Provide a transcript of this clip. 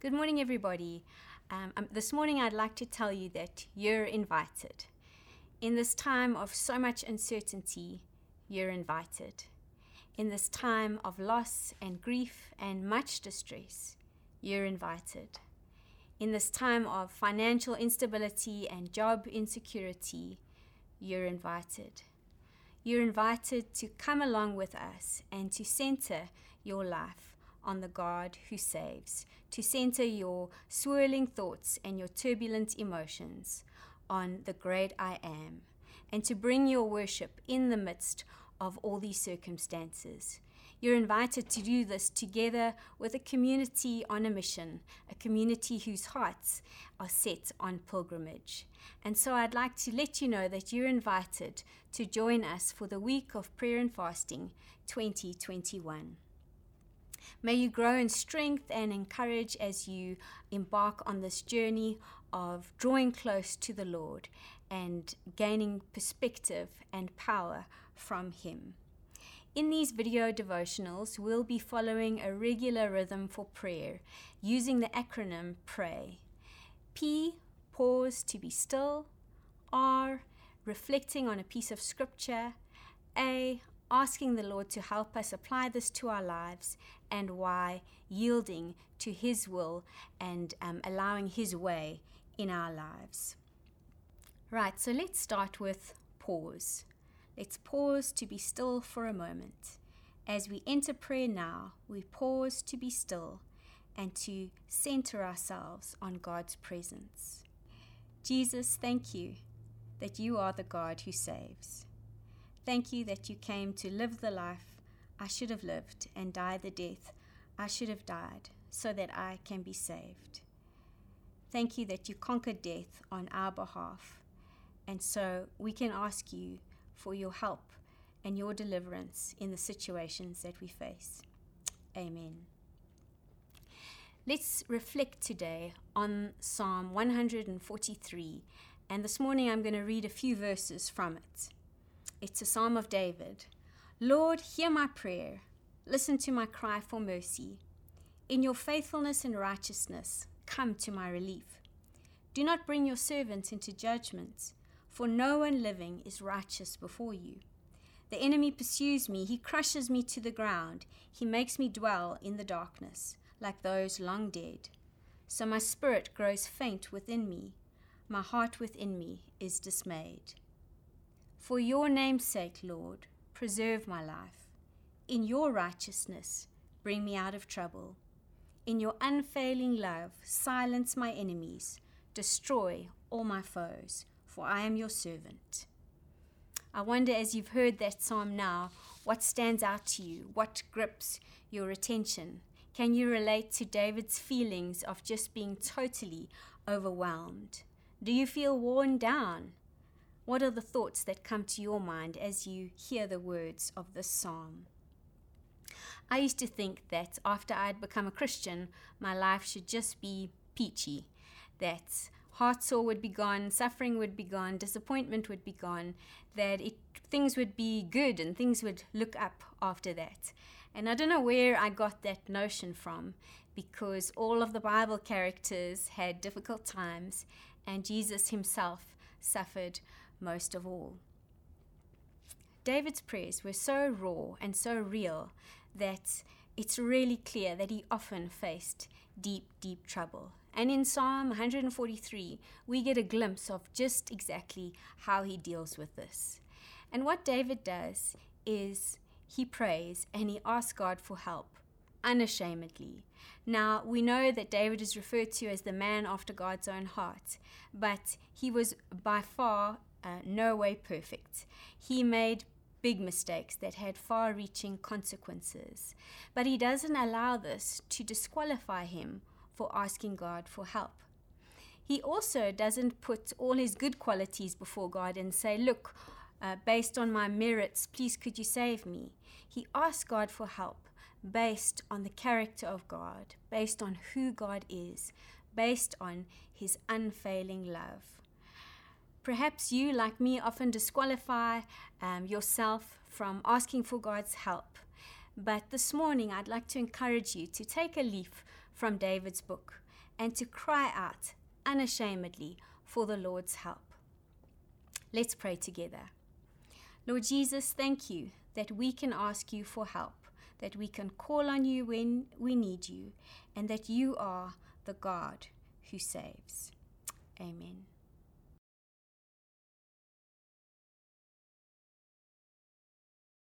Good morning, everybody. Um, um, this morning, I'd like to tell you that you're invited. In this time of so much uncertainty, you're invited. In this time of loss and grief and much distress, you're invited. In this time of financial instability and job insecurity, you're invited. You're invited to come along with us and to center your life on the God who saves, to center your swirling thoughts and your turbulent emotions on the great I am, and to bring your worship in the midst of all these circumstances. You're invited to do this together with a community on a mission, a community whose hearts are set on pilgrimage. And so I'd like to let you know that you're invited to join us for the week of prayer and fasting 2021. May you grow in strength and in courage as you embark on this journey of drawing close to the Lord and gaining perspective and power from Him. In these video devotionals, we'll be following a regular rhythm for prayer using the acronym PRAY. P, pause to be still. R, reflecting on a piece of scripture. A, asking the Lord to help us apply this to our lives, and why yielding to His will and um, allowing His way in our lives. Right, so let's start with pause. Let's pause to be still for a moment. As we enter prayer now, we pause to be still and to center ourselves on God's presence. Jesus, thank you that you are the God who saves. Thank you that you came to live the life I should have lived and die the death I should have died so that I can be saved. Thank you that you conquered death on our behalf. And so we can ask you for your help and your deliverance in the situations that we face. Amen. Let's reflect today on Psalm 143. And this morning I'm going to read a few verses from it. It's a psalm of David. Lord, hear my prayer. Listen to my cry for mercy. In your faithfulness and righteousness, come to my relief. Do not bring your servant into judgment, for no one living is righteous before you. The enemy pursues me, he crushes me to the ground, he makes me dwell in the darkness, like those long dead. So my spirit grows faint within me, my heart within me is dismayed. For your name's sake, Lord, preserve my life. In your righteousness, bring me out of trouble. In your unfailing love, silence my enemies, destroy all my foes, for I am your servant. I wonder, as you've heard that psalm now, what stands out to you? What grips your attention? Can you relate to David's feelings of just being totally overwhelmed? Do you feel worn down? What are the thoughts that come to your mind as you hear the words of this psalm? I used to think that after I'd become a Christian, my life should just be peachy, that heart sore would be gone, suffering would be gone, disappointment would be gone, that it, things would be good and things would look up after that. And I don't know where I got that notion from because all of the Bible characters had difficult times and Jesus himself suffered most of all. David's prayers were so raw and so real that it's really clear that he often faced deep, deep trouble. And in Psalm 143, we get a glimpse of just exactly how he deals with this. And what David does is he prays and he asks God for help unashamedly. Now, we know that David is referred to as the man after God's own heart, but he was by far uh, no way perfect. He made big mistakes that had far reaching consequences. But he doesn't allow this to disqualify him for asking God for help. He also doesn't put all his good qualities before God and say, Look, uh, based on my merits, please could you save me? He asks God for help based on the character of God, based on who God is, based on his unfailing love. Perhaps you, like me, often disqualify um, yourself from asking for God's help. But this morning, I'd like to encourage you to take a leaf from David's book and to cry out unashamedly for the Lord's help. Let's pray together. Lord Jesus, thank you that we can ask you for help, that we can call on you when we need you, and that you are the God who saves. Amen.